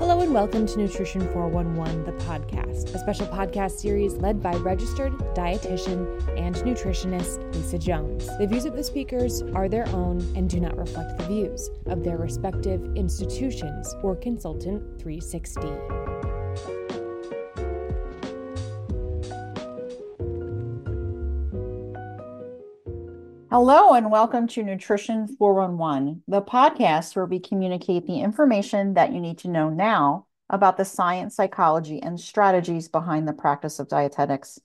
Hello and welcome to Nutrition 411, the podcast, a special podcast series led by registered dietitian and nutritionist Lisa Jones. The views of the speakers are their own and do not reflect the views of their respective institutions or Consultant 360. Hello, and welcome to Nutrition 411, the podcast where we communicate the information that you need to know now about the science, psychology, and strategies behind the practice of dietetics.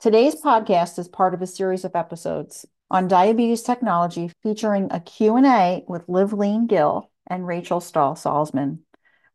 Today's podcast is part of a series of episodes on diabetes technology featuring a Q&A with Livleen Gill and Rachel Stahl Salzman.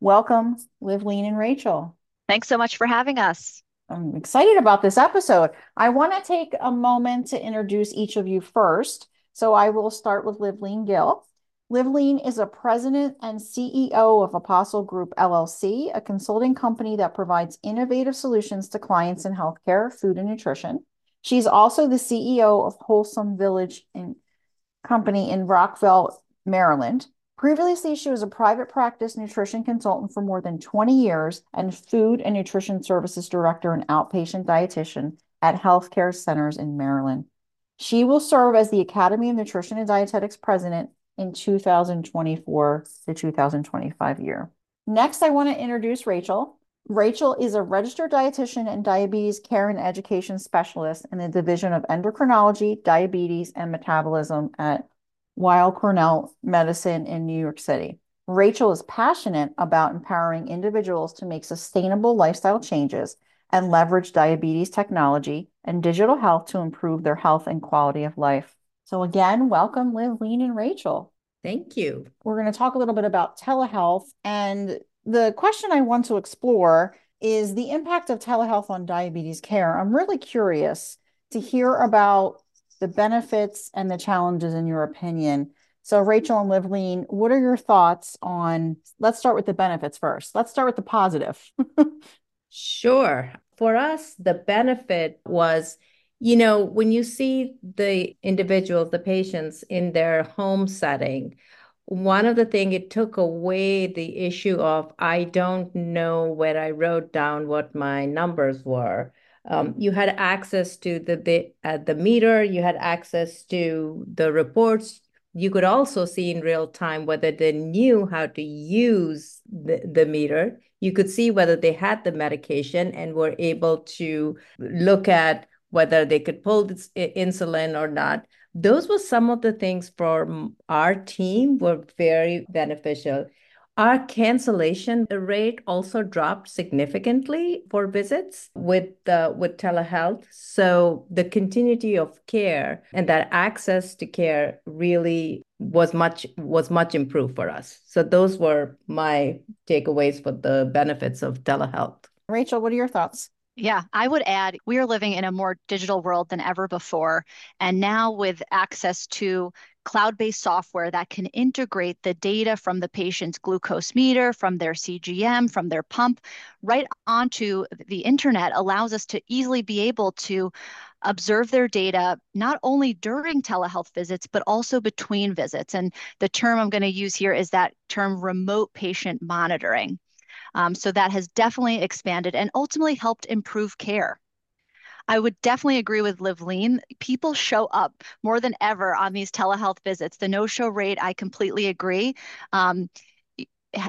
Welcome, Livleen and Rachel. Thanks so much for having us. I'm excited about this episode. I want to take a moment to introduce each of you first. So I will start with Livleen Gill. Livleen is a president and CEO of Apostle Group LLC, a consulting company that provides innovative solutions to clients in healthcare, food, and nutrition. She's also the CEO of Wholesome Village in, Company in Rockville, Maryland. Previously, she was a private practice nutrition consultant for more than 20 years and food and nutrition services director and outpatient dietitian at healthcare centers in Maryland. She will serve as the Academy of Nutrition and Dietetics president in 2024 to 2025 year. Next, I want to introduce Rachel. Rachel is a registered dietitian and diabetes care and education specialist in the Division of Endocrinology, Diabetes, and Metabolism at Weill Cornell Medicine in New York City. Rachel is passionate about empowering individuals to make sustainable lifestyle changes and leverage diabetes technology and digital health to improve their health and quality of life. So, again, welcome, Livleen and Rachel. Thank you. We're going to talk a little bit about telehealth. And the question I want to explore is the impact of telehealth on diabetes care. I'm really curious to hear about the benefits and the challenges in your opinion. So, Rachel and Livleen, what are your thoughts on? Let's start with the benefits first. Let's start with the positive. sure. For us, the benefit was, you know, when you see the individuals, the patients in their home setting, one of the things it took away the issue of I don't know where I wrote down what my numbers were um, you had access to the the, uh, the meter, you had access to the reports. You could also see in real time whether they knew how to use the, the meter. You could see whether they had the medication and were able to look at whether they could pull this insulin or not. Those were some of the things for our team were very beneficial. Our cancellation rate also dropped significantly for visits with uh, with telehealth. So the continuity of care and that access to care really was much was much improved for us. So those were my takeaways for the benefits of telehealth. Rachel, what are your thoughts? Yeah, I would add we are living in a more digital world than ever before. And now, with access to cloud based software that can integrate the data from the patient's glucose meter, from their CGM, from their pump, right onto the internet allows us to easily be able to observe their data not only during telehealth visits, but also between visits. And the term I'm going to use here is that term remote patient monitoring. Um, so that has definitely expanded and ultimately helped improve care. I would definitely agree with Livleen. People show up more than ever on these telehealth visits. The no-show rate, I completely agree. Um,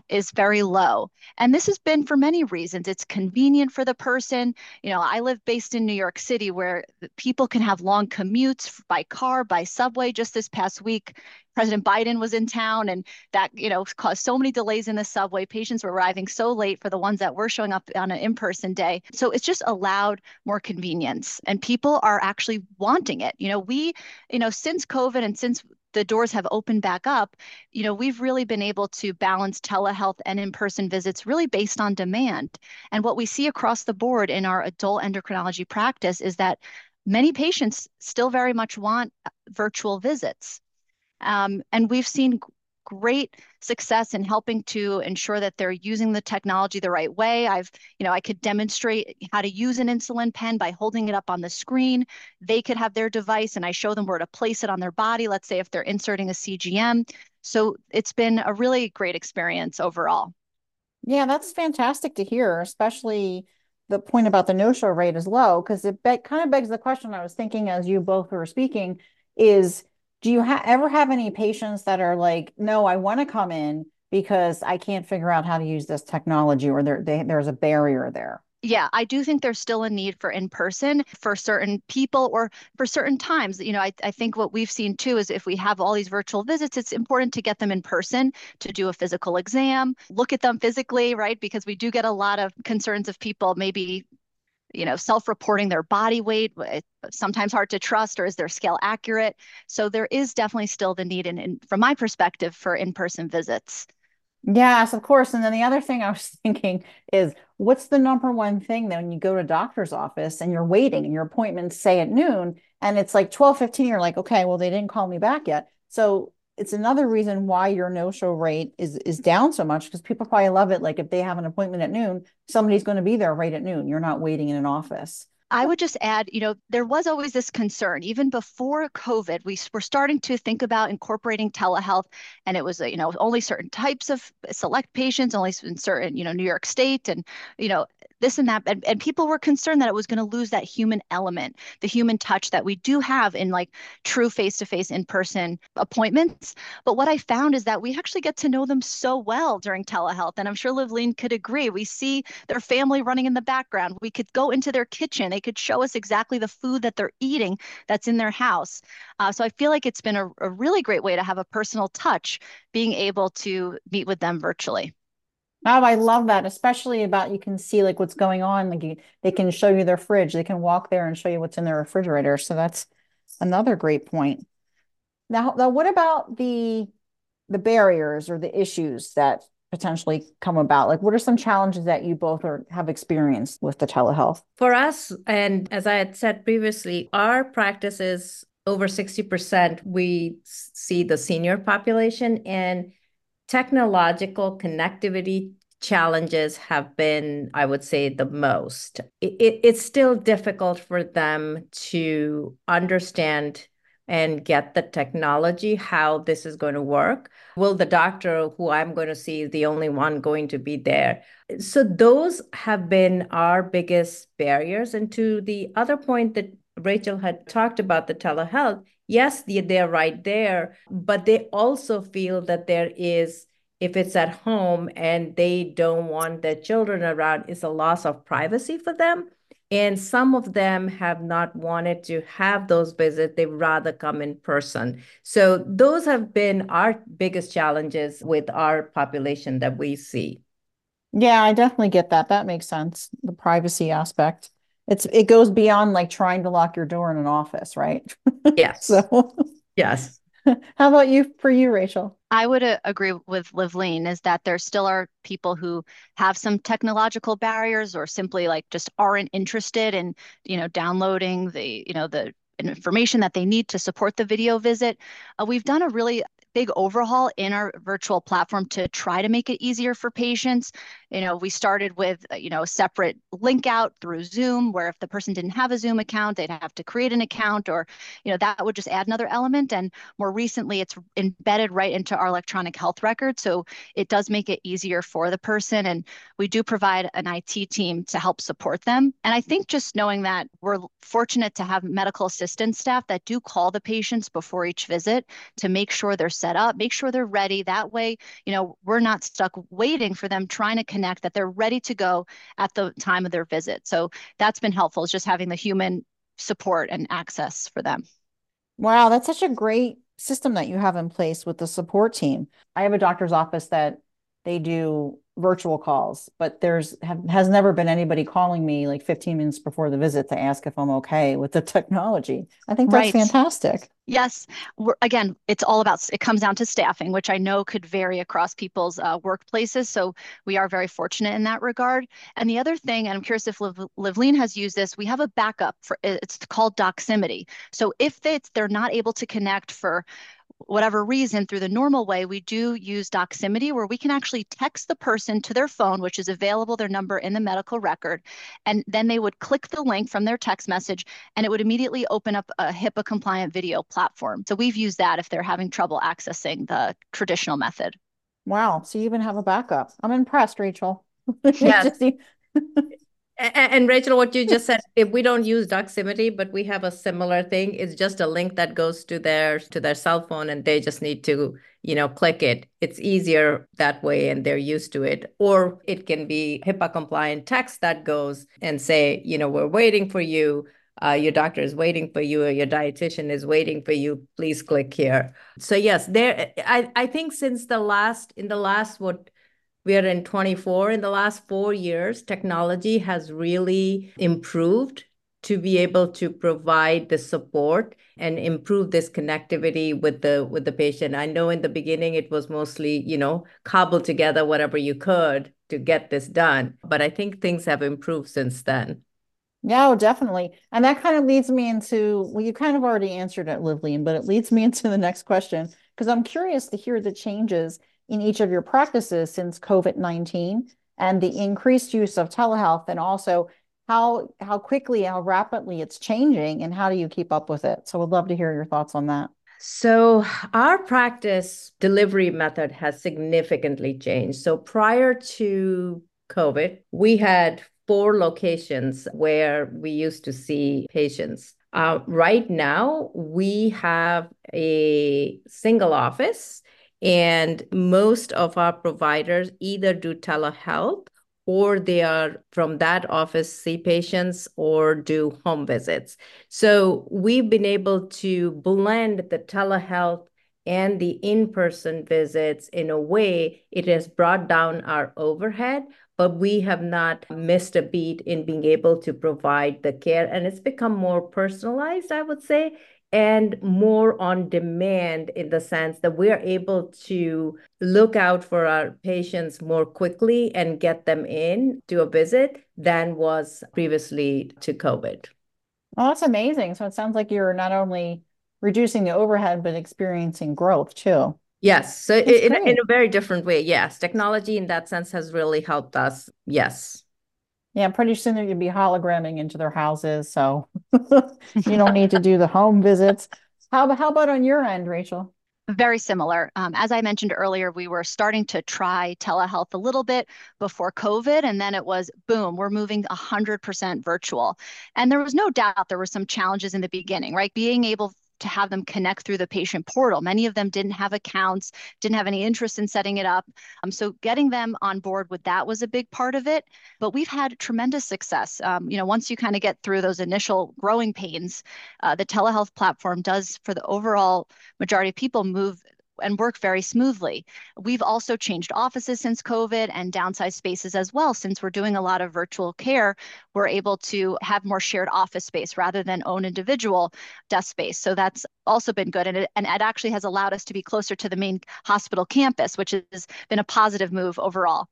is very low. And this has been for many reasons. It's convenient for the person. You know, I live based in New York City where people can have long commutes by car, by subway. Just this past week, President Biden was in town and that, you know, caused so many delays in the subway. Patients were arriving so late for the ones that were showing up on an in-person day. So it's just allowed more convenience and people are actually wanting it. You know, we, you know, since COVID and since the doors have opened back up, you know, we've really been able to balance telehealth and in-person visits really based on demand. And what we see across the board in our adult endocrinology practice is that many patients still very much want virtual visits. Um, and we've seen great success in helping to ensure that they're using the technology the right way. I've, you know, I could demonstrate how to use an insulin pen by holding it up on the screen. They could have their device and I show them where to place it on their body. Let's say if they're inserting a CGM. So it's been a really great experience overall. Yeah, that's fantastic to hear, especially the point about the no-show rate is low because it be kind of begs the question I was thinking as you both were speaking is do you ha ever have any patients that are like, no, I want to come in because I can't figure out how to use this technology or there they, there's a barrier there? yeah, I do think there's still a need for in person for certain people or for certain times. You know, I, I think what we've seen too is if we have all these virtual visits, it's important to get them in person to do a physical exam, look at them physically, right? Because we do get a lot of concerns of people maybe you know self-reporting their body weight sometimes hard to trust or is their scale accurate so there is definitely still the need and from my perspective for in-person visits Yes, of course. And then the other thing I was thinking is what's the number one thing that when you go to doctor's office and you're waiting and your appointments say at noon and it's like 12 15, you're like, okay, well, they didn't call me back yet. So it's another reason why your no-show rate is is down so much because people probably love it. Like if they have an appointment at noon, somebody's going to be there right at noon. You're not waiting in an office. I would just add, you know, there was always this concern, even before COVID, we were starting to think about incorporating telehealth, and it was, you know, only certain types of select patients, only in certain, you know, New York State, and you know, this and that, and, and people were concerned that it was going to lose that human element, the human touch that we do have in like true face-to-face in-person appointments. But what I found is that we actually get to know them so well during telehealth, and I'm sure Livleen could agree. We see their family running in the background. We could go into their kitchen. They they could show us exactly the food that they're eating that's in their house. Uh, so I feel like it's been a, a really great way to have a personal touch, being able to meet with them virtually. Oh, I love that, especially about you can see like what's going on. Like you, they can show you their fridge. They can walk there and show you what's in their refrigerator. So that's another great point. Now, now what about the the barriers or the issues that potentially come about? Like, what are some challenges that you both are, have experienced with the telehealth? For us, and as I had said previously, our practice is over 60%. We see the senior population, and technological connectivity challenges have been, I would say, the most. It, it, it's still difficult for them to understand and get the technology, how this is going to work. Will the doctor who I'm going to see is the only one going to be there? So those have been our biggest barriers. And to the other point that Rachel had talked about the telehealth, yes, they're right there, but they also feel that there is if it's at home and they don't want their children around, it's a loss of privacy for them. And some of them have not wanted to have those visits. They'd rather come in person. So those have been our biggest challenges with our population that we see. Yeah, I definitely get that. That makes sense. The privacy aspect. It's it goes beyond like trying to lock your door in an office, right? Yes. so yes. How about you for you, Rachel? I would uh, agree with Livleen is that there still are people who have some technological barriers or simply like just aren't interested in, you know, downloading the, you know, the information that they need to support the video visit. Uh, we've done a really big overhaul in our virtual platform to try to make it easier for patients. You know, we started with, uh, you know, a separate link out through Zoom where if the person didn't have a Zoom account, they'd have to create an account or, you know, that would just add another element. And more recently, it's embedded right into our electronic health record. So it does make it easier for the person. And we do provide an IT team to help support them. And I think just knowing that we're fortunate to have medical assistance staff that do call the patients before each visit to make sure they're set up, make sure they're ready. That way, you know, we're not stuck waiting for them trying to connect, that they're ready to go at the time of their visit. So that's been helpful, is just having the human support and access for them. Wow, that's such a great system that you have in place with the support team. I have a doctor's office that they do virtual calls, but there's have, has never been anybody calling me like 15 minutes before the visit to ask if I'm okay with the technology. I think that's right. fantastic. Yes. We're, again, it's all about, it comes down to staffing, which I know could vary across people's uh, workplaces. So we are very fortunate in that regard. And the other thing, and I'm curious if Liv, Livleen has used this, we have a backup for, it's called Doximity. So if they, they're not able to connect for whatever reason through the normal way, we do use Doximity where we can actually text the person to their phone, which is available, their number in the medical record. And then they would click the link from their text message and it would immediately open up a HIPAA compliant video platform. So we've used that if they're having trouble accessing the traditional method. Wow. So you even have a backup. I'm impressed, Rachel. Yes. And Rachel, what you just said, if we don't use Doximity, but we have a similar thing, it's just a link that goes to their to their cell phone and they just need to, you know, click it. It's easier that way and they're used to it. Or it can be HIPAA compliant text that goes and say, you know, we're waiting for you. Uh, your doctor is waiting for you or your dietitian is waiting for you please click here so yes there i i think since the last in the last what we are in 24 in the last four years technology has really improved to be able to provide the support and improve this connectivity with the with the patient. I know in the beginning it was mostly you know cobble together whatever you could to get this done but i think things have improved since then. Yeah oh, definitely. And that kind of leads me into, well, you kind of already answered it, Livleen, but it leads me into the next question because I'm curious to hear the changes in each of your practices since COVID-19 and the increased use of telehealth and also how how quickly, how rapidly it's changing and how do you keep up with it? So I'd love to hear your thoughts on that. So, our practice delivery method has significantly changed. So, prior to COVID, we had four locations where we used to see patients. Uh, right now, we have a single office and most of our providers either do telehealth or they are from that office see patients or do home visits. So we've been able to blend the telehealth and the in-person visits in a way it has brought down our overhead but we have not missed a beat in being able to provide the care and it's become more personalized i would say and more on demand in the sense that we are able to look out for our patients more quickly and get them in to a visit than was previously to COVID. Well, that's amazing. So it sounds like you're not only reducing the overhead, but experiencing growth too. Yes. So in, in a very different way. Yes. Technology in that sense has really helped us. Yes. Yeah, pretty soon you'd be hologramming into their houses, so you don't need to do the home visits. How, how about on your end, Rachel? Very similar. Um, as I mentioned earlier, we were starting to try telehealth a little bit before COVID, and then it was boom, we're moving 100% virtual. And there was no doubt there were some challenges in the beginning, right? Being able to have them connect through the patient portal. Many of them didn't have accounts, didn't have any interest in setting it up. Um, so getting them on board with that was a big part of it. But we've had tremendous success. Um, you know, once you kind of get through those initial growing pains, uh, the telehealth platform does, for the overall majority of people, move and work very smoothly. We've also changed offices since COVID and downsized spaces as well. Since we're doing a lot of virtual care, we're able to have more shared office space rather than own individual desk space. So that's also been good. And it, and it actually has allowed us to be closer to the main hospital campus, which has been a positive move overall.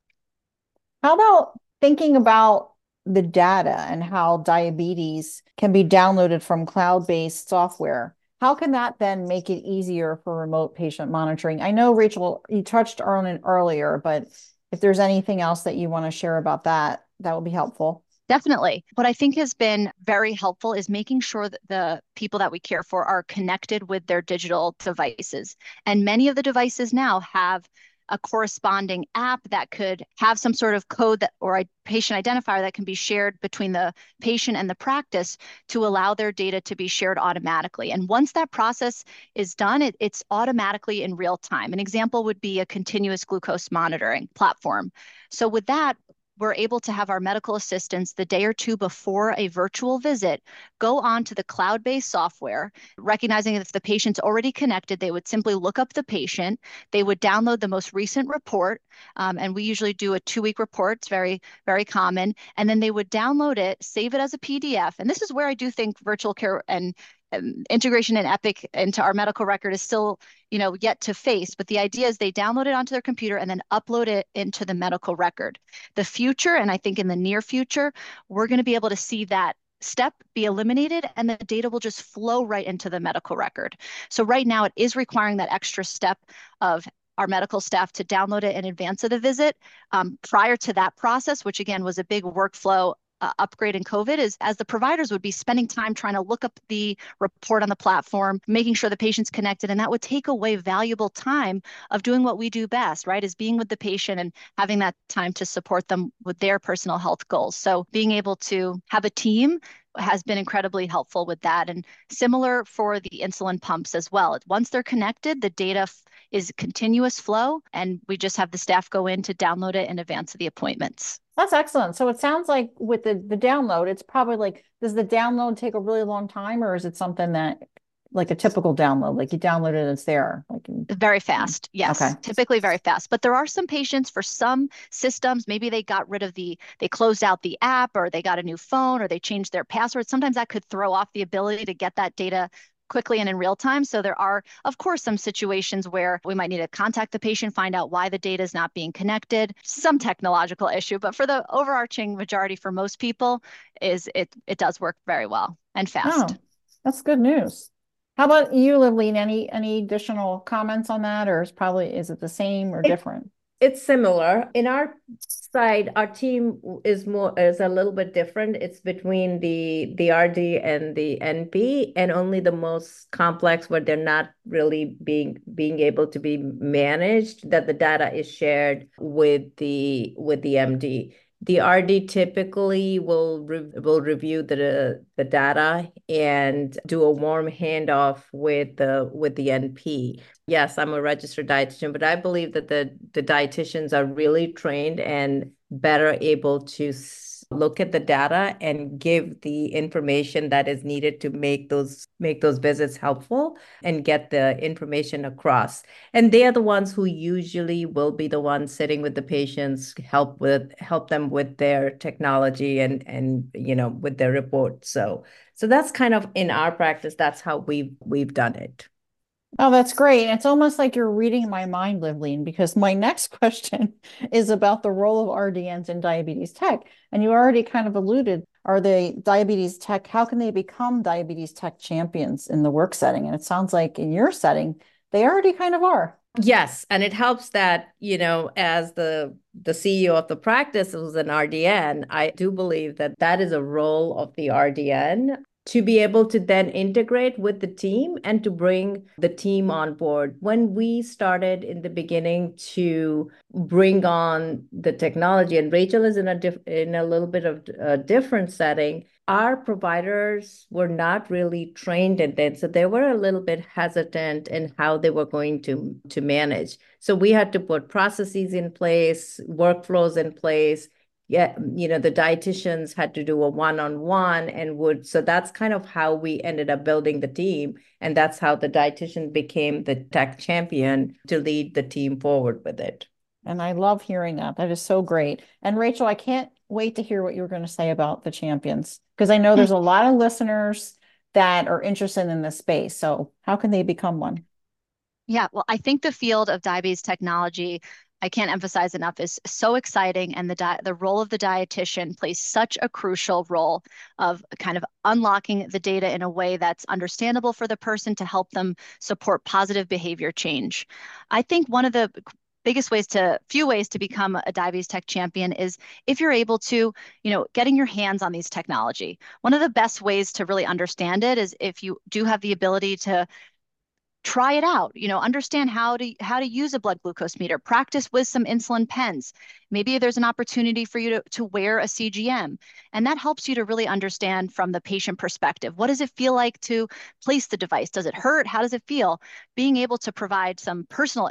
How about thinking about the data and how diabetes can be downloaded from cloud based software? How can that then make it easier for remote patient monitoring? I know, Rachel, you touched on it earlier, but if there's anything else that you want to share about that, that would be helpful. Definitely. What I think has been very helpful is making sure that the people that we care for are connected with their digital devices. And many of the devices now have a corresponding app that could have some sort of code that or a patient identifier that can be shared between the patient and the practice to allow their data to be shared automatically. And once that process is done, it, it's automatically in real time. An example would be a continuous glucose monitoring platform. So with that, we're able to have our medical assistants the day or two before a virtual visit go on to the cloud based software, recognizing if the patient's already connected, they would simply look up the patient. They would download the most recent report. Um, and we usually do a two week report. It's very, very common. And then they would download it, save it as a PDF. And this is where I do think virtual care and um, integration in Epic into our medical record is still, you know, yet to face. But the idea is they download it onto their computer and then upload it into the medical record. The future, and I think in the near future, we're going to be able to see that step be eliminated and the data will just flow right into the medical record. So right now it is requiring that extra step of our medical staff to download it in advance of the visit. Um, prior to that process, which again was a big workflow uh, upgrade in COVID is as the providers would be spending time trying to look up the report on the platform, making sure the patient's connected, and that would take away valuable time of doing what we do best, right? Is being with the patient and having that time to support them with their personal health goals. So being able to have a team has been incredibly helpful with that. And similar for the insulin pumps as well. Once they're connected, the data is continuous flow, and we just have the staff go in to download it in advance of the appointments. That's excellent. So it sounds like with the the download, it's probably like, does the download take a really long time, or is it something that like a typical download, like you download it, it's there. Like in... very fast, yes, okay. typically very fast. But there are some patients for some systems, maybe they got rid of the, they closed out the app, or they got a new phone, or they changed their password. Sometimes that could throw off the ability to get that data quickly and in real time. So there are, of course, some situations where we might need to contact the patient, find out why the data is not being connected, some technological issue. But for the overarching majority, for most people, is it it does work very well and fast. Oh, that's good news. How about you, Livleen? Any any additional comments on that, or is probably is it the same or different? it's similar in our side our team is more is a little bit different it's between the the rd and the np and only the most complex where they're not really being being able to be managed that the data is shared with the with the md the RD typically will re will review the the data and do a warm handoff with the with the NP. Yes, I'm a registered dietitian, but I believe that the the dietitians are really trained and better able to look at the data and give the information that is needed to make those make those visits helpful and get the information across. And they are the ones who usually will be the ones sitting with the patients help with help them with their technology and and you know with their report so so that's kind of in our practice that's how we've we've done it Oh, that's great. It's almost like you're reading my mind, Livleen, because my next question is about the role of RDNs in diabetes tech. And you already kind of alluded, are they diabetes tech? How can they become diabetes tech champions in the work setting? And it sounds like in your setting, they already kind of are. Yes, and it helps that, you know, as the the CEO of the practice was an RDN, I do believe that that is a role of the RDN to be able to then integrate with the team and to bring the team on board. When we started in the beginning to bring on the technology, and Rachel is in a diff- in a little bit of a different setting. Our providers were not really trained in it, so they were a little bit hesitant in how they were going to to manage. So we had to put processes in place, workflows in place, yeah, mm, you know, the dietitians had to do a one-on-one and would, so that's kind of how we ended up building the team. And that's how the dietitian became the tech champion to lead the team forward with it. And I love hearing that. That is so great. And Rachel, I can't wait to hear what you're going to say about the champions because I know there's a lot of listeners that are interested in this space. So, how can they become one? Yeah, well, I think the field of diabetes technology I can't emphasize enough is so exciting and the di- the role of the dietitian plays such a crucial role of kind of unlocking the data in a way that's understandable for the person to help them support positive behavior change. I think one of the biggest ways to few ways to become a diabetes tech champion is if you're able to you know getting your hands on these technology one of the best ways to really understand it is if you do have the ability to try it out you know understand how to how to use a blood glucose meter practice with some insulin pens. Maybe there's an opportunity for you to, to wear a cgm and that helps you to really understand from the patient perspective. What does it feel like to place the device? Does it hurt? How does it feel? Being able to provide some personal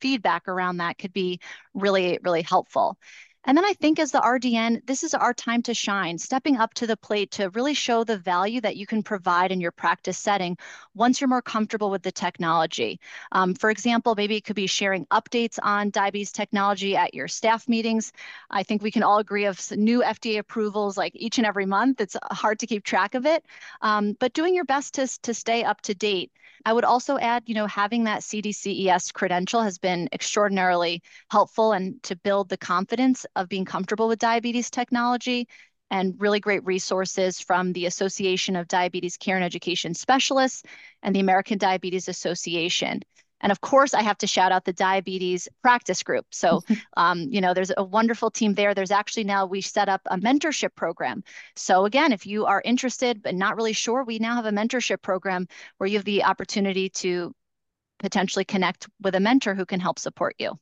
feedback around that could be really really helpful and then I think as the RDN, this is our time to shine, stepping up to the plate to really show the value that you can provide in your practice setting once you're more comfortable with the technology. Um, for example, maybe it could be sharing updates on diabetes technology at your staff meetings. I think we can all agree of new FDA approvals like each and every month. It's hard to keep track of it, um, but doing your best to, to stay up to date. I would also add, you know, having that CDCES credential has been extraordinarily helpful and to build the confidence of being comfortable with diabetes technology and really great resources from the Association of Diabetes Care and Education Specialists and the American Diabetes Association. And of course, I have to shout out the diabetes practice group. So, um, you know, there's a wonderful team there. There's actually now we set up a mentorship program. So, again, if you are interested but not really sure, we now have a mentorship program where you have the opportunity to potentially connect with a mentor who can help support you.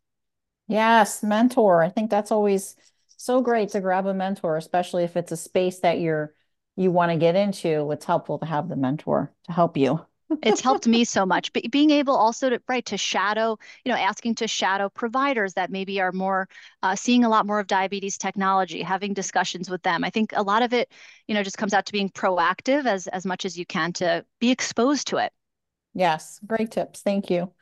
Yes, mentor. I think that's always so great to grab a mentor, especially if it's a space that you're you want to get into. It's helpful to have the mentor to help you. It's helped me so much but being able also to right to shadow you know asking to shadow providers that maybe are more uh, seeing a lot more of diabetes technology having discussions with them. I think a lot of it you know just comes out to being proactive as as much as you can to be exposed to it. Yes great tips thank you.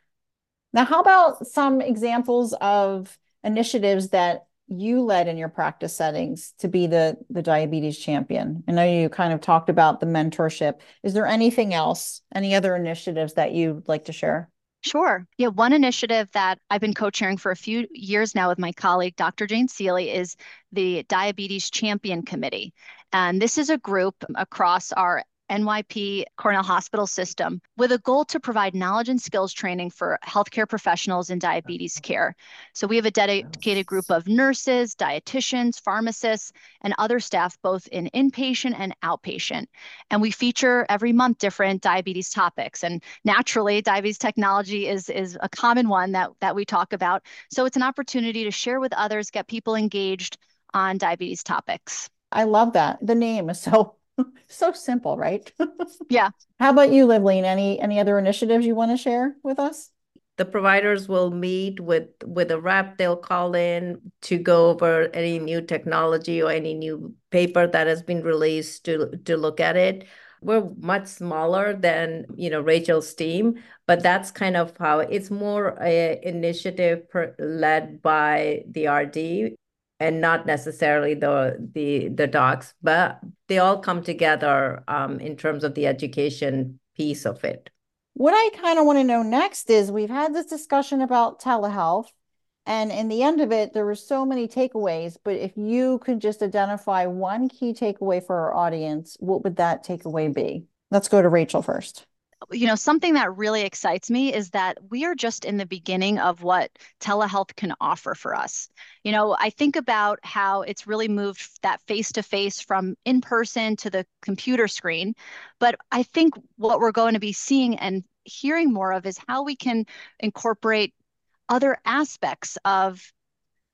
Now how about some examples of initiatives that you led in your practice settings to be the the diabetes champion? I know you kind of talked about the mentorship. Is there anything else, any other initiatives that you'd like to share? Sure. Yeah, one initiative that I've been co-chairing for a few years now with my colleague, Dr. Jane Seley, is the Diabetes Champion Committee. And this is a group across our NYP Cornell Hospital System with a goal to provide knowledge and skills training for healthcare professionals in diabetes care. So we have a dedicated group of nurses, dietitians, pharmacists, and other staff both in inpatient and outpatient. And we feature every month different diabetes topics. And naturally, diabetes technology is, is a common one that, that we talk about. So it's an opportunity to share with others, get people engaged on diabetes topics. I love that. The name is so so simple, right? yeah. How about you, Livleen? Any any other initiatives you want to share with us? The providers will meet with with a rep. They'll call in to go over any new technology or any new paper that has been released to to look at it. We're much smaller than you know Rachel's team, but that's kind of how it's more a initiative per, led by the RD and not necessarily the the the docs, but they all come together um, in terms of the education piece of it. What I kind of want to know next is we've had this discussion about telehealth, and in the end of it, there were so many takeaways. But if you could just identify one key takeaway for our audience, what would that takeaway be? Let's go to Rachel first you know, something that really excites me is that we are just in the beginning of what telehealth can offer for us. You know, I think about how it's really moved that face to face from in person to the computer screen. But I think what we're going to be seeing and hearing more of is how we can incorporate other aspects of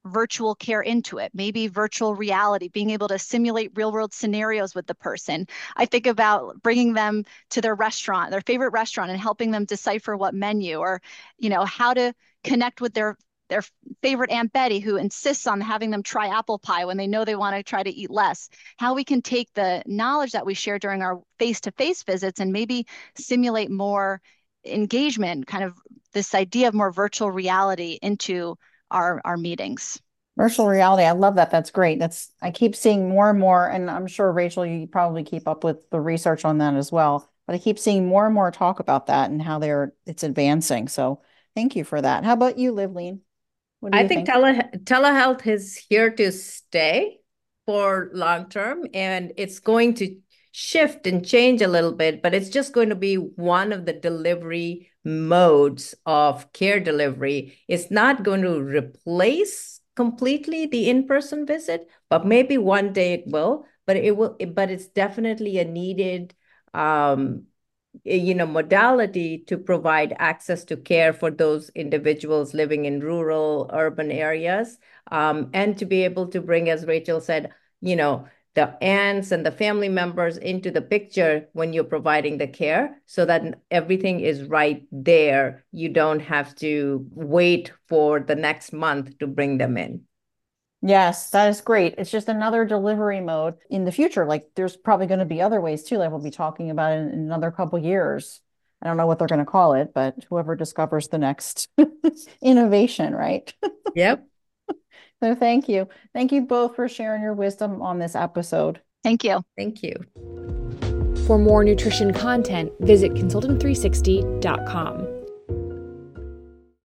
virtual care into it, maybe virtual reality, being able to simulate real world scenarios with the person. I think about bringing them to their restaurant, their favorite restaurant, and helping them decipher what menu or, you know, how to connect with their their favorite Aunt Betty who insists on having them try apple pie when they know they want to try to eat less. How we can take the knowledge that we share during our face to face visits and maybe simulate more engagement, kind of this idea of more virtual reality into our our meetings. Virtual reality i love that. That's great. That's i keep seeing more and more and i'm sure rachel you probably keep up with the research on that as well but i keep seeing more and more talk about that and how they're it's advancing. So thank you for that. How about you livleen? I think, think? Tele- telehealth is here to stay for long term and it's going to shift and change a little bit but it's just going to be one of the delivery modes of care delivery is not going to replace completely the in-person visit, but maybe one day it will. But it will. But it's definitely a needed, um, you know, modality to provide access to care for those individuals living in rural, urban areas, um, and to be able to bring, as Rachel said, you know, the aunts and the family members into the picture when you're providing the care so that everything is right there. You don't have to wait for the next month to bring them in. Yes, that is great. It's just another delivery mode in the future. Like there's probably going to be other ways too, like we'll be talking about in, in another couple years. I don't know what they're going to call it, but whoever discovers the next innovation, right? Yep. So thank you. Thank you both for sharing your wisdom on this episode. Thank you. Thank you. For more nutrition content, visit consultant360.com.